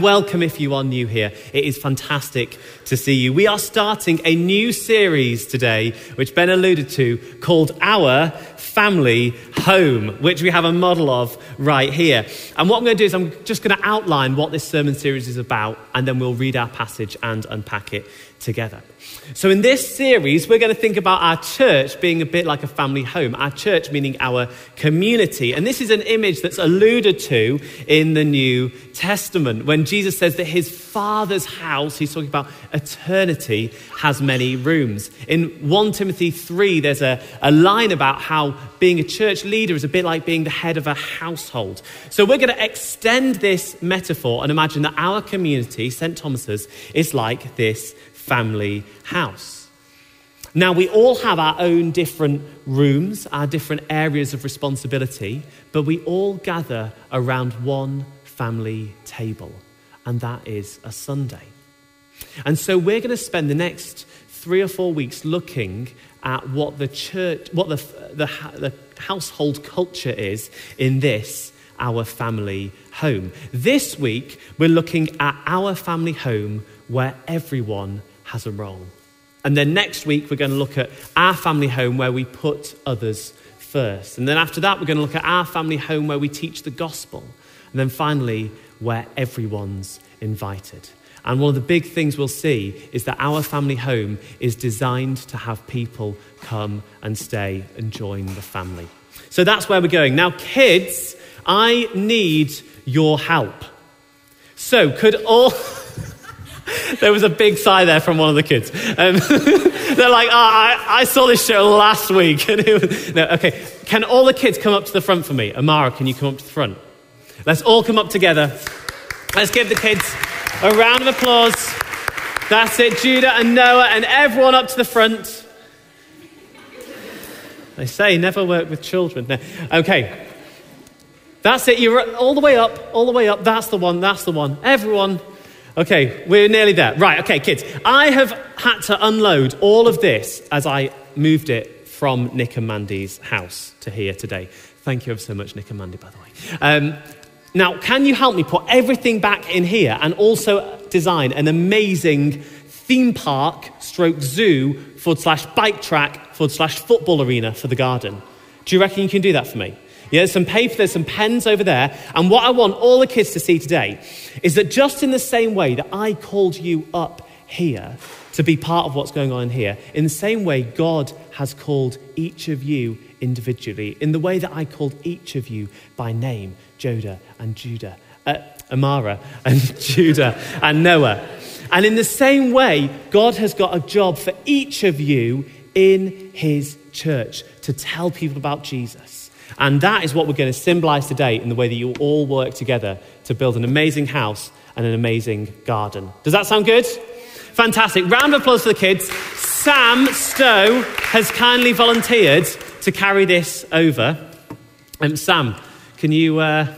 Welcome if you are new here. It is fantastic to see you. We are starting a new series today, which Ben alluded to, called Our Family Home, which we have a model of right here. And what I'm going to do is I'm just going to outline what this sermon series is about, and then we'll read our passage and unpack it together. So, in this series, we're going to think about our church being a bit like a family home. Our church meaning our community. And this is an image that's alluded to in the New Testament when Jesus says that his Father's house, he's talking about eternity, has many rooms. In 1 Timothy 3, there's a, a line about how being a church leader is a bit like being the head of a household. So, we're going to extend this metaphor and imagine that our community, St. Thomas's, is like this family house. Now, we all have our own different rooms, our different areas of responsibility, but we all gather around one family table, and that is a Sunday. And so we're going to spend the next three or four weeks looking at what the church, what the, the, the household culture is in this, our family home. This week, we're looking at our family home where everyone has a role. And then next week, we're going to look at our family home where we put others first. And then after that, we're going to look at our family home where we teach the gospel. And then finally, where everyone's invited. And one of the big things we'll see is that our family home is designed to have people come and stay and join the family. So that's where we're going. Now, kids, I need your help. So, could all. there was a big sigh there from one of the kids. Um, they're like, oh, I, I, saw this show last week. Was, no, okay, can all the kids come up to the front for me? Amara, can you come up to the front? Let's all come up together. Let's give the kids a round of applause. That's it, Judah and Noah and everyone up to the front. They say never work with children. Okay. That's it. You're all the way up, all the way up. That's the one, that's the one. Everyone Okay, we're nearly there. Right, okay, kids. I have had to unload all of this as I moved it from Nick and Mandy's house to here today. Thank you ever so much, Nick and Mandy, by the way. Um, now, can you help me put everything back in here and also design an amazing theme park stroke zoo forward slash bike track forward slash football arena for the garden? Do you reckon you can do that for me? Yeah, there's some paper, there's some pens over there. And what I want all the kids to see today is that just in the same way that I called you up here to be part of what's going on here, in the same way God has called each of you individually, in the way that I called each of you by name, Joda and Judah, uh, Amara and Judah and Noah. And in the same way, God has got a job for each of you in his church to tell people about Jesus. And that is what we're going to symbolize today in the way that you all work together to build an amazing house and an amazing garden. Does that sound good? Fantastic. Round of applause for the kids. Sam Stowe has kindly volunteered to carry this over. Um, Sam, can you uh,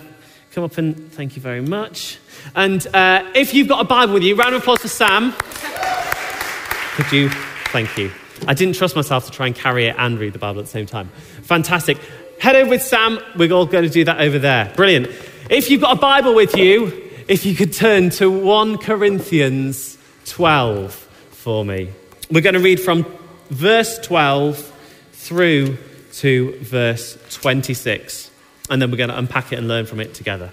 come up and thank you very much? And uh, if you've got a Bible with you, round of applause for Sam. Could you? Thank you. I didn't trust myself to try and carry it and read the Bible at the same time. Fantastic. Head over with Sam. We're all going to do that over there. Brilliant. If you've got a Bible with you, if you could turn to 1 Corinthians 12 for me. We're going to read from verse 12 through to verse 26. And then we're going to unpack it and learn from it together.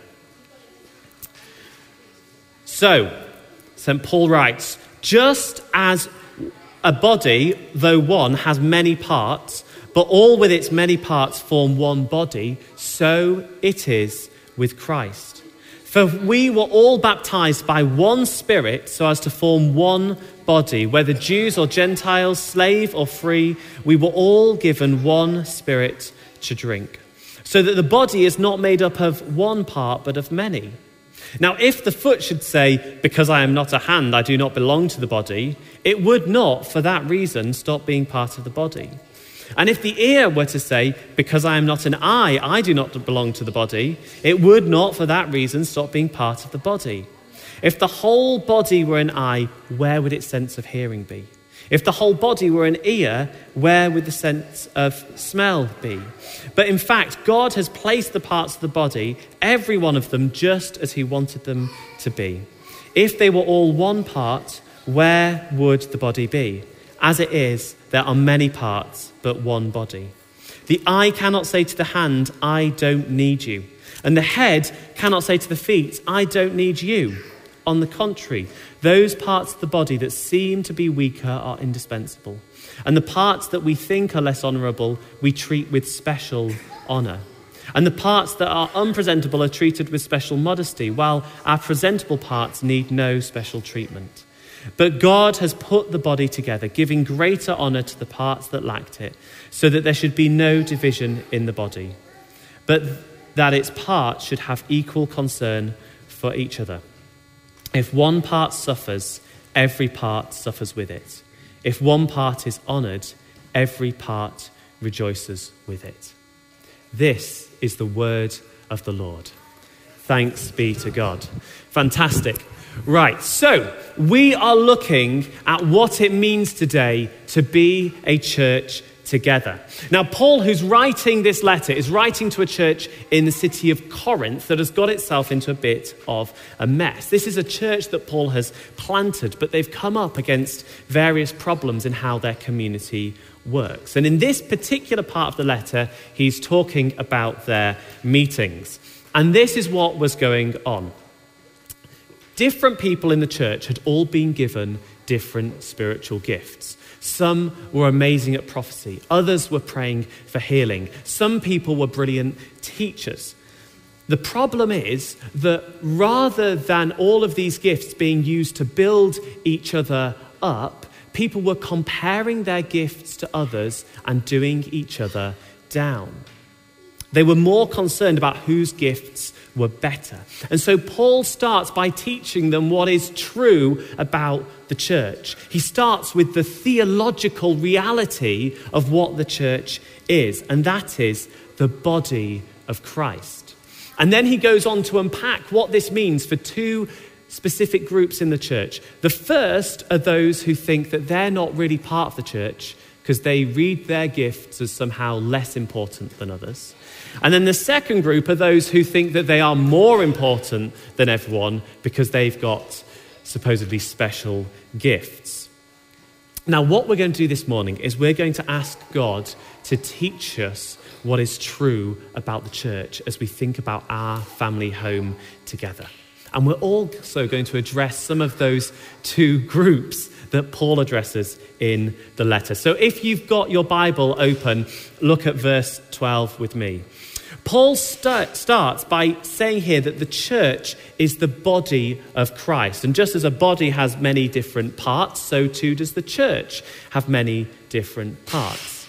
So, St. Paul writes Just as a body, though one, has many parts, but all with its many parts form one body, so it is with Christ. For we were all baptized by one Spirit so as to form one body, whether Jews or Gentiles, slave or free, we were all given one Spirit to drink. So that the body is not made up of one part, but of many. Now, if the foot should say, Because I am not a hand, I do not belong to the body, it would not, for that reason, stop being part of the body. And if the ear were to say, Because I am not an eye, I do not belong to the body, it would not, for that reason, stop being part of the body. If the whole body were an eye, where would its sense of hearing be? If the whole body were an ear, where would the sense of smell be? But in fact, God has placed the parts of the body, every one of them, just as He wanted them to be. If they were all one part, where would the body be? As it is, there are many parts, but one body. The eye cannot say to the hand, I don't need you. And the head cannot say to the feet, I don't need you. On the contrary, those parts of the body that seem to be weaker are indispensable. And the parts that we think are less honourable, we treat with special honour. And the parts that are unpresentable are treated with special modesty, while our presentable parts need no special treatment. But God has put the body together, giving greater honour to the parts that lacked it, so that there should be no division in the body, but that its parts should have equal concern for each other. If one part suffers, every part suffers with it. If one part is honoured, every part rejoices with it. This is the word of the Lord. Thanks be to God. Fantastic. Right, so we are looking at what it means today to be a church together. Now, Paul, who's writing this letter, is writing to a church in the city of Corinth that has got itself into a bit of a mess. This is a church that Paul has planted, but they've come up against various problems in how their community works. And in this particular part of the letter, he's talking about their meetings. And this is what was going on. Different people in the church had all been given different spiritual gifts. Some were amazing at prophecy, others were praying for healing, some people were brilliant teachers. The problem is that rather than all of these gifts being used to build each other up, people were comparing their gifts to others and doing each other down. They were more concerned about whose gifts were better. And so Paul starts by teaching them what is true about the church. He starts with the theological reality of what the church is, and that is the body of Christ. And then he goes on to unpack what this means for two specific groups in the church. The first are those who think that they're not really part of the church because they read their gifts as somehow less important than others. And then the second group are those who think that they are more important than everyone because they've got supposedly special gifts. Now, what we're going to do this morning is we're going to ask God to teach us what is true about the church as we think about our family home together. And we're also going to address some of those two groups that Paul addresses in the letter. So if you've got your Bible open, look at verse 12 with me. Paul start, starts by saying here that the church is the body of Christ. And just as a body has many different parts, so too does the church have many different parts.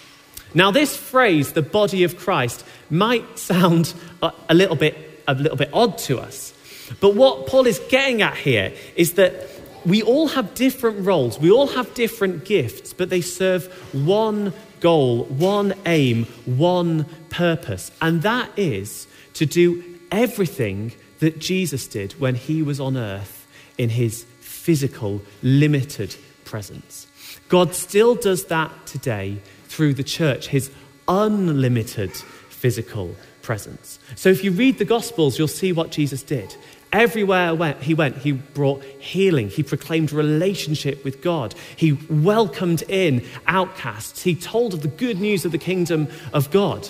Now, this phrase, the body of Christ, might sound a, a little bit, a little bit odd to us. But what Paul is getting at here is that we all have different roles, we all have different gifts, but they serve one goal, one aim, one purpose, and that is to do everything that Jesus did when he was on earth in his physical, limited presence. God still does that today through the church, his unlimited physical presence. So if you read the Gospels, you'll see what Jesus did. Everywhere he went, he brought healing. He proclaimed relationship with God. He welcomed in outcasts. He told of the good news of the kingdom of God.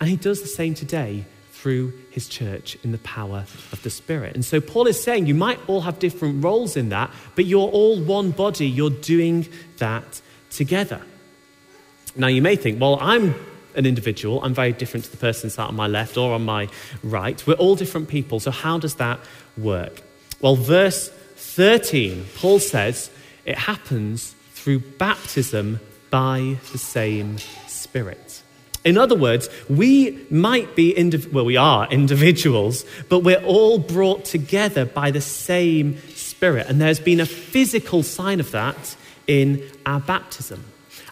And he does the same today through his church in the power of the Spirit. And so Paul is saying you might all have different roles in that, but you're all one body. You're doing that together. Now you may think, well, I'm an individual. I'm very different to the person sat on my left or on my right. We're all different people. So, how does that work? Well, verse 13, Paul says it happens through baptism by the same Spirit. In other words, we might be, indiv- well, we are individuals, but we're all brought together by the same Spirit. And there's been a physical sign of that in our baptism.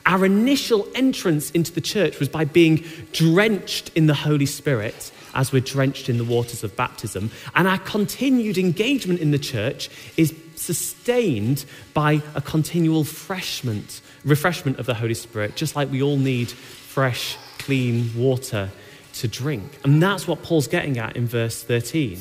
Our initial entrance into the church was by being drenched in the Holy Spirit as we're drenched in the waters of baptism. And our continued engagement in the church is sustained by a continual refreshment, refreshment of the Holy Spirit, just like we all need fresh, clean water to drink. And that's what Paul's getting at in verse 13.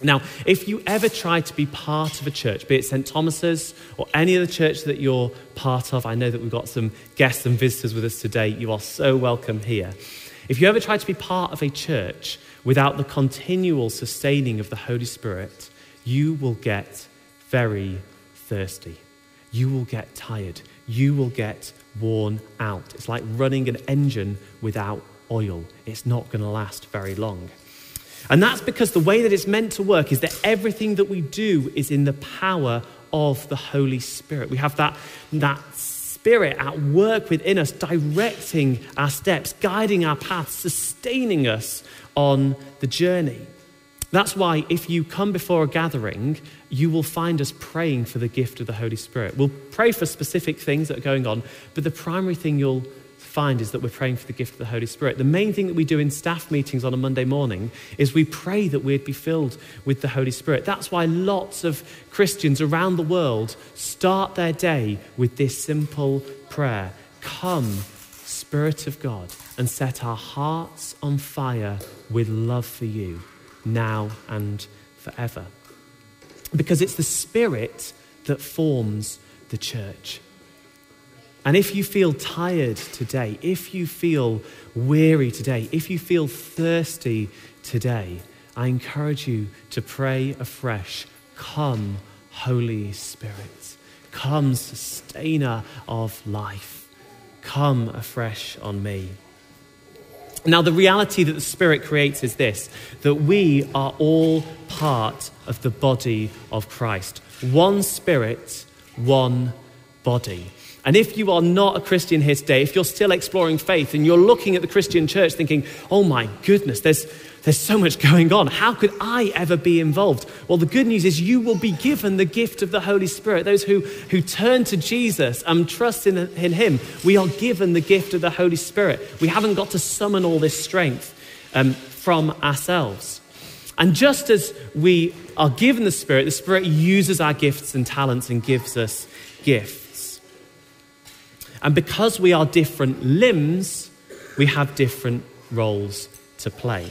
Now, if you ever try to be part of a church, be it St. Thomas's or any other church that you're part of, I know that we've got some guests and visitors with us today. You are so welcome here. If you ever try to be part of a church without the continual sustaining of the Holy Spirit, you will get very thirsty. You will get tired. You will get worn out. It's like running an engine without oil, it's not going to last very long. And that's because the way that it's meant to work is that everything that we do is in the power of the Holy Spirit. We have that, that Spirit at work within us, directing our steps, guiding our paths, sustaining us on the journey. That's why if you come before a gathering, you will find us praying for the gift of the Holy Spirit. We'll pray for specific things that are going on, but the primary thing you'll find is that we're praying for the gift of the Holy Spirit. The main thing that we do in staff meetings on a Monday morning is we pray that we'd be filled with the Holy Spirit. That's why lots of Christians around the world start their day with this simple prayer Come, Spirit of God, and set our hearts on fire with love for you now and forever. Because it's the Spirit that forms the church. And if you feel tired today, if you feel weary today, if you feel thirsty today, I encourage you to pray afresh. Come, Holy Spirit. Come, sustainer of life. Come afresh on me. Now, the reality that the Spirit creates is this that we are all part of the body of Christ. One Spirit, one body. And if you are not a Christian here today, if you're still exploring faith and you're looking at the Christian church thinking, oh my goodness, there's, there's so much going on. How could I ever be involved? Well, the good news is you will be given the gift of the Holy Spirit. Those who, who turn to Jesus and trust in, in Him, we are given the gift of the Holy Spirit. We haven't got to summon all this strength um, from ourselves. And just as we are given the Spirit, the Spirit uses our gifts and talents and gives us gifts. And because we are different limbs, we have different roles to play.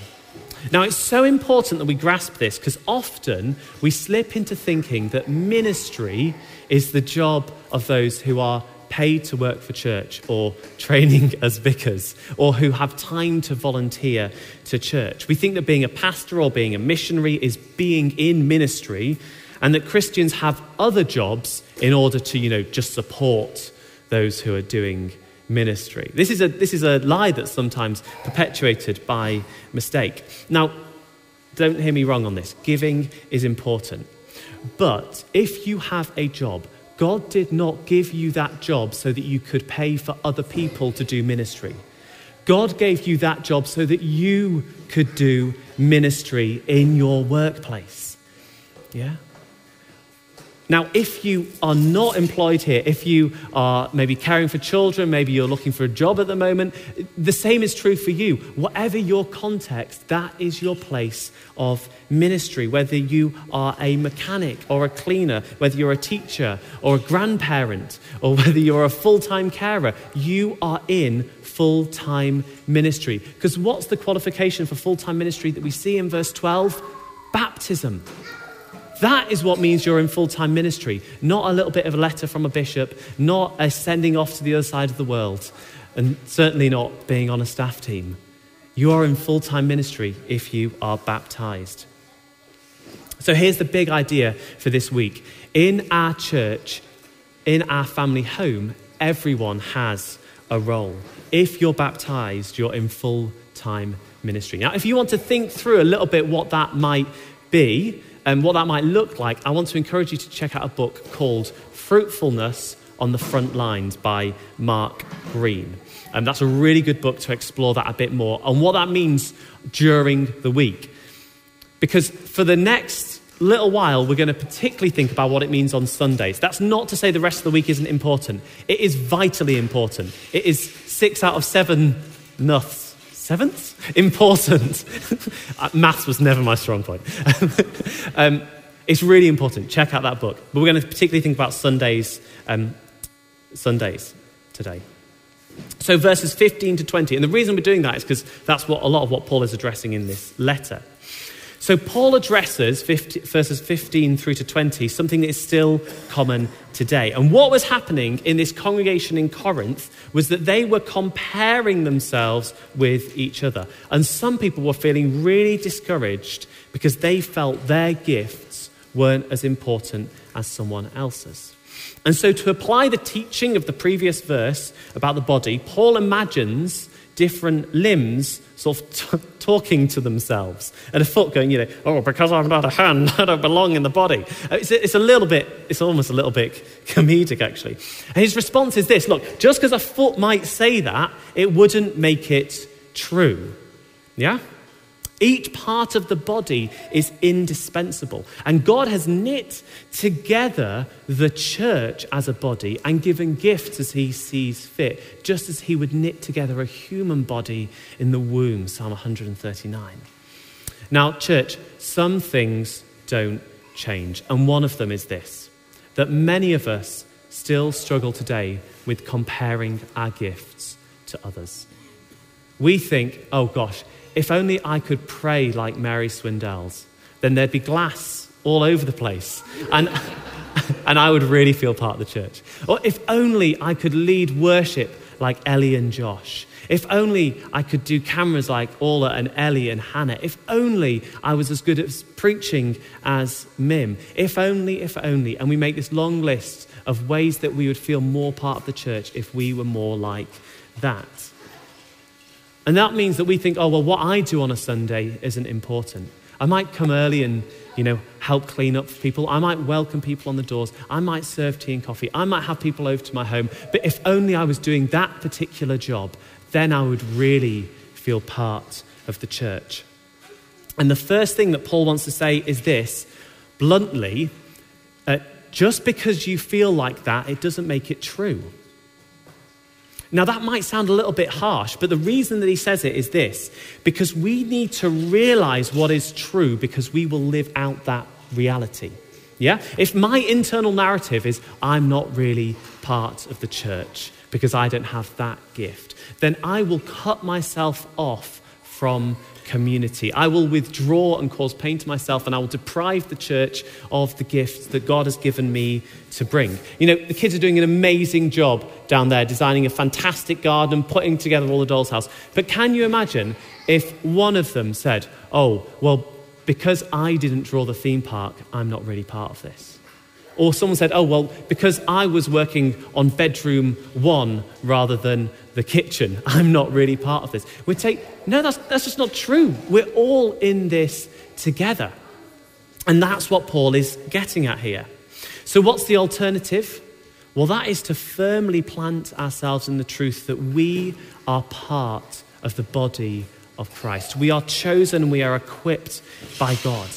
Now, it's so important that we grasp this because often we slip into thinking that ministry is the job of those who are paid to work for church or training as vicars or who have time to volunteer to church. We think that being a pastor or being a missionary is being in ministry and that Christians have other jobs in order to, you know, just support those who are doing ministry. This is a, this is a lie that's sometimes perpetuated by mistake. Now, don't hear me wrong on this. Giving is important. But if you have a job, God did not give you that job so that you could pay for other people to do ministry. God gave you that job so that you could do ministry in your workplace. Yeah? Now, if you are not employed here, if you are maybe caring for children, maybe you're looking for a job at the moment, the same is true for you. Whatever your context, that is your place of ministry. Whether you are a mechanic or a cleaner, whether you're a teacher or a grandparent, or whether you're a full time carer, you are in full time ministry. Because what's the qualification for full time ministry that we see in verse 12? Baptism. That is what means you're in full time ministry, not a little bit of a letter from a bishop, not a sending off to the other side of the world, and certainly not being on a staff team. You are in full time ministry if you are baptized. So here's the big idea for this week. In our church, in our family home, everyone has a role. If you're baptized, you're in full time ministry. Now, if you want to think through a little bit what that might be, and what that might look like, I want to encourage you to check out a book called Fruitfulness on the Front Lines by Mark Greene. And that's a really good book to explore that a bit more and what that means during the week. Because for the next little while, we're going to particularly think about what it means on Sundays. That's not to say the rest of the week isn't important, it is vitally important. It is six out of seven nuts seventh? Important. Uh, maths was never my strong point. um, it's really important. Check out that book. But we're going to particularly think about Sundays, um, Sundays today. So verses 15 to 20. And the reason we're doing that is because that's what a lot of what Paul is addressing in this letter. So Paul addresses 50, verses 15 through to 20, something that is still common today. And what was happening in this congregation in Corinth was that they were comparing themselves with each other. And some people were feeling really discouraged because they felt their gifts weren't as important as someone else's. And so, to apply the teaching of the previous verse about the body, Paul imagines different limbs sort of t- talking to themselves, and a foot going, you know, oh, because I'm not a hand, I don't belong in the body. Uh, it's it's a little bit, it's almost a little bit comedic, actually. And his response is this look, just because a foot might say that, it wouldn't make it true. Yeah? Each part of the body is indispensable. And God has knit together the church as a body and given gifts as He sees fit, just as He would knit together a human body in the womb, Psalm 139. Now, church, some things don't change. And one of them is this that many of us still struggle today with comparing our gifts to others. We think, oh gosh, if only I could pray like Mary Swindells, then there'd be glass all over the place. And, and I would really feel part of the church. Or if only I could lead worship like Ellie and Josh. If only I could do cameras like Orla and Ellie and Hannah. If only I was as good at preaching as Mim. If only, if only. And we make this long list of ways that we would feel more part of the church if we were more like that. And that means that we think, oh, well, what I do on a Sunday isn't important. I might come early and, you know, help clean up for people. I might welcome people on the doors. I might serve tea and coffee. I might have people over to my home. But if only I was doing that particular job, then I would really feel part of the church. And the first thing that Paul wants to say is this bluntly, uh, just because you feel like that, it doesn't make it true. Now, that might sound a little bit harsh, but the reason that he says it is this because we need to realize what is true because we will live out that reality. Yeah? If my internal narrative is, I'm not really part of the church because I don't have that gift, then I will cut myself off from community. I will withdraw and cause pain to myself, and I will deprive the church of the gifts that God has given me to bring. You know, the kids are doing an amazing job down there, designing a fantastic garden, putting together all the doll's house. But can you imagine if one of them said, Oh, well, because I didn't draw the theme park, I'm not really part of this? Or someone said, oh, well, because I was working on bedroom one rather than the kitchen, I'm not really part of this. We'd say, no, that's, that's just not true. We're all in this together. And that's what Paul is getting at here. So, what's the alternative? Well, that is to firmly plant ourselves in the truth that we are part of the body of Christ. We are chosen, we are equipped by God.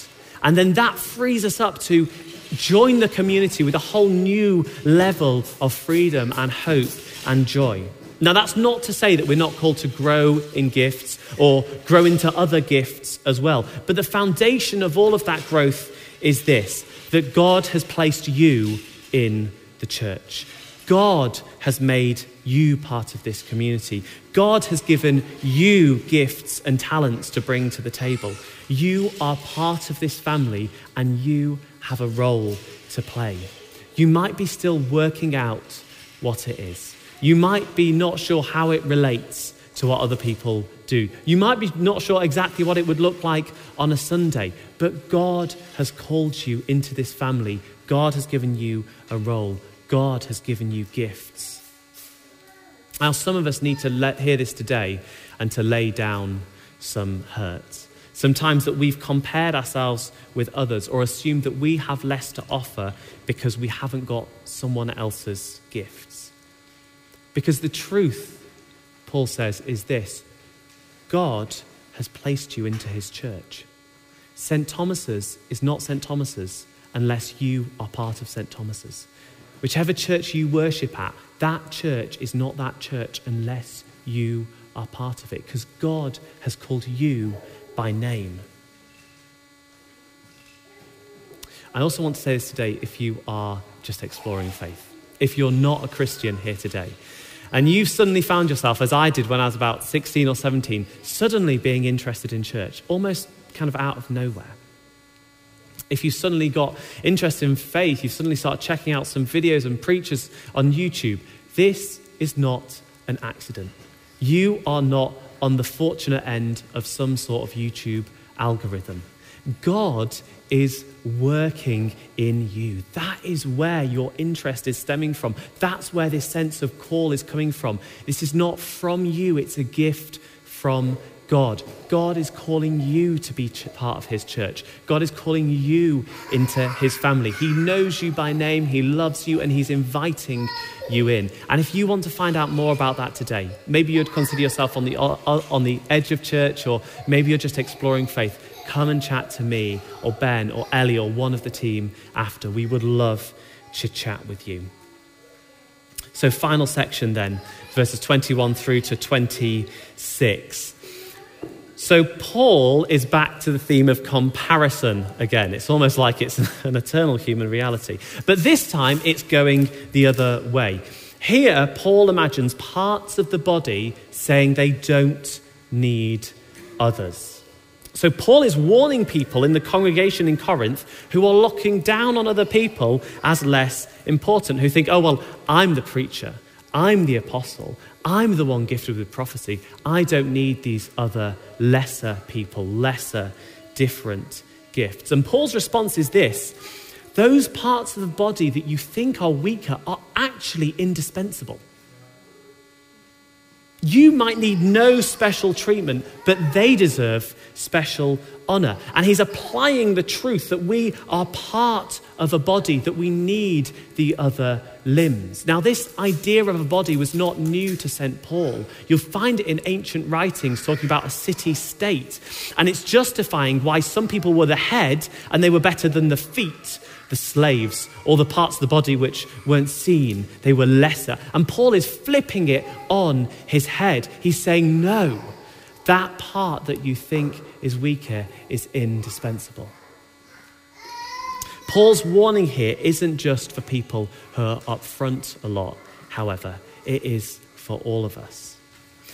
And then that frees us up to join the community with a whole new level of freedom and hope and joy. Now, that's not to say that we're not called to grow in gifts or grow into other gifts as well. But the foundation of all of that growth is this that God has placed you in the church. God has made you part of this community. God has given you gifts and talents to bring to the table. You are part of this family and you have a role to play. You might be still working out what it is. You might be not sure how it relates to what other people do. You might be not sure exactly what it would look like on a Sunday, but God has called you into this family. God has given you a role. God has given you gifts. Now, some of us need to let, hear this today and to lay down some hurt. Sometimes that we've compared ourselves with others or assumed that we have less to offer because we haven't got someone else's gifts. Because the truth, Paul says, is this God has placed you into his church. St. Thomas's is not St. Thomas's unless you are part of St. Thomas's. Whichever church you worship at, that church is not that church unless you are part of it, because God has called you by name. I also want to say this today if you are just exploring faith, if you're not a Christian here today, and you've suddenly found yourself, as I did when I was about 16 or 17, suddenly being interested in church, almost kind of out of nowhere. If you suddenly got interested in faith, you suddenly start checking out some videos and preachers on YouTube, this is not an accident. You are not on the fortunate end of some sort of YouTube algorithm. God is working in you. That is where your interest is stemming from. That's where this sense of call is coming from. This is not from you, it's a gift from God. God is calling you to be part of His church. God is calling you into His family. He knows you by name, He loves you, and He's inviting you in. And if you want to find out more about that today, maybe you'd consider yourself on the, on the edge of church, or maybe you're just exploring faith, come and chat to me, or Ben, or Ellie, or one of the team after. We would love to chat with you. So, final section then, verses 21 through to 26. So, Paul is back to the theme of comparison again. It's almost like it's an eternal human reality. But this time, it's going the other way. Here, Paul imagines parts of the body saying they don't need others. So, Paul is warning people in the congregation in Corinth who are looking down on other people as less important, who think, oh, well, I'm the preacher, I'm the apostle, I'm the one gifted with prophecy. I don't need these other lesser people, lesser, different gifts. And Paul's response is this those parts of the body that you think are weaker are actually indispensable. You might need no special treatment, but they deserve special honor. And he's applying the truth that we are part of a body, that we need the other limbs. Now, this idea of a body was not new to St. Paul. You'll find it in ancient writings talking about a city state. And it's justifying why some people were the head and they were better than the feet the slaves, or the parts of the body which weren't seen, they were lesser. And Paul is flipping it on his head. He's saying, no, that part that you think is weaker is indispensable. Paul's warning here isn't just for people who are up front a lot, however, it is for all of us.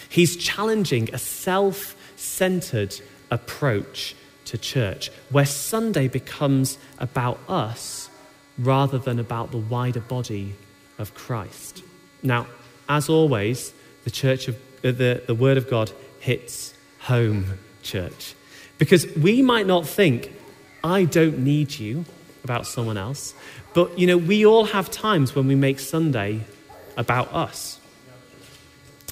He's challenging a self centered approach to church, where Sunday becomes about us rather than about the wider body of Christ. Now, as always, the church of uh, the, the word of God hits home, church. Because we might not think, I don't need you about someone else, but you know, we all have times when we make Sunday about us.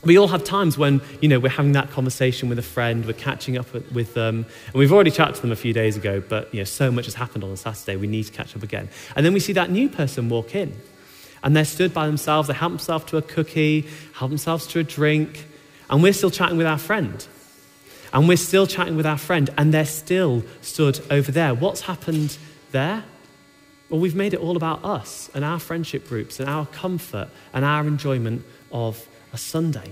We all have times when you know we're having that conversation with a friend we're catching up with, them. And we've already chatted to them a few days ago but you know so much has happened on a saturday we need to catch up again. And then we see that new person walk in. And they're stood by themselves they help themselves to a cookie help themselves to a drink. And we're still chatting with our friend. And we're still chatting with our friend and they're still stood over there. What's happened there well we've made it all about us and our friendship groups and our comfort and our enjoyment of a Sunday.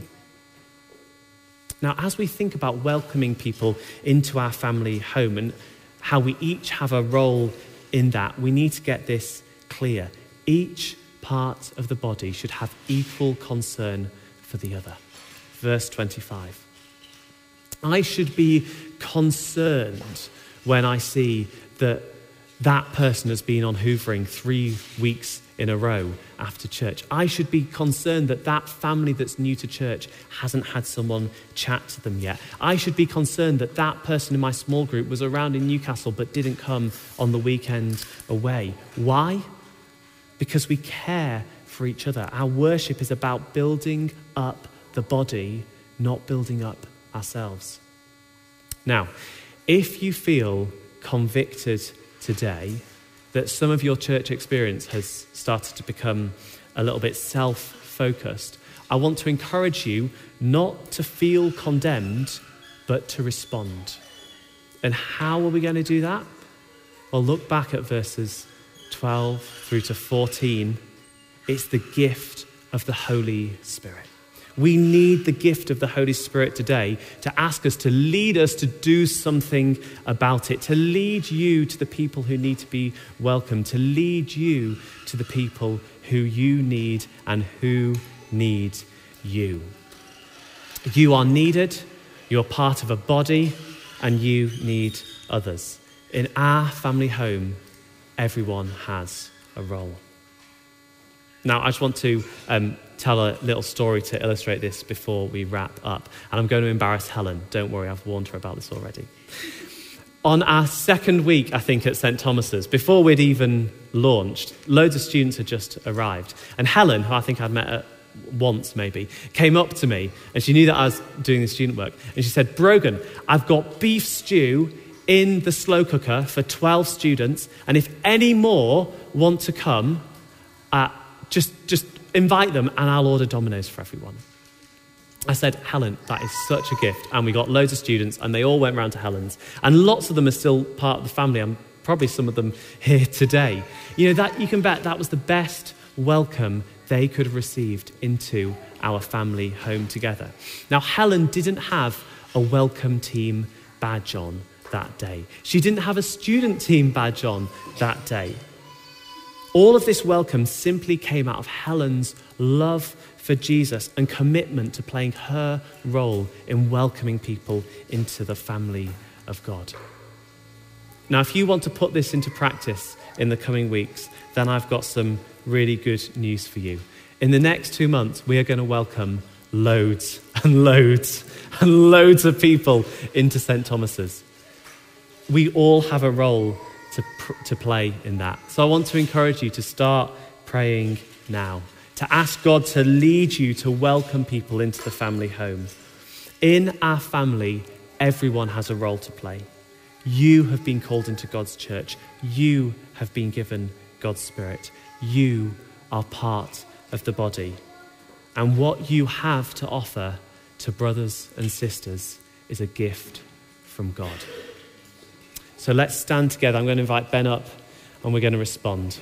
Now, as we think about welcoming people into our family home and how we each have a role in that, we need to get this clear. Each part of the body should have equal concern for the other. Verse 25. I should be concerned when I see that that person has been on hoovering three weeks in a row after church. I should be concerned that that family that's new to church hasn't had someone chat to them yet. I should be concerned that that person in my small group was around in Newcastle but didn't come on the weekend away. Why? Because we care for each other. Our worship is about building up the body, not building up ourselves. Now, if you feel convicted today that some of your church experience has started to become a little bit self focused, I want to encourage you not to feel condemned, but to respond. And how are we going to do that? Well, look back at verses 12 through to 14. It's the gift of the Holy Spirit. We need the gift of the Holy Spirit today to ask us to lead us to do something about it, to lead you to the people who need to be welcomed, to lead you to the people who you need and who need you. You are needed, you're part of a body, and you need others. In our family home, everyone has a role. Now, I just want to um, tell a little story to illustrate this before we wrap up. And I'm going to embarrass Helen. Don't worry, I've warned her about this already. On our second week, I think, at St. Thomas's, before we'd even launched, loads of students had just arrived. And Helen, who I think I'd met at once maybe, came up to me and she knew that I was doing the student work. And she said, Brogan, I've got beef stew in the slow cooker for 12 students. And if any more want to come, uh, just, just invite them and I'll order Domino's for everyone. I said, Helen, that is such a gift. And we got loads of students and they all went round to Helen's. And lots of them are still part of the family. I'm probably some of them here today. You know, that you can bet that was the best welcome they could have received into our family home together. Now, Helen didn't have a welcome team badge on that day. She didn't have a student team badge on that day. All of this welcome simply came out of Helen's love for Jesus and commitment to playing her role in welcoming people into the family of God. Now, if you want to put this into practice in the coming weeks, then I've got some really good news for you. In the next two months, we are going to welcome loads and loads and loads of people into St. Thomas's. We all have a role to play in that. So I want to encourage you to start praying now, to ask God to lead you to welcome people into the family home. In our family, everyone has a role to play. You have been called into God's church. You have been given God's Spirit. You are part of the body. And what you have to offer to brothers and sisters is a gift from God. So let's stand together. I'm going to invite Ben up and we're going to respond.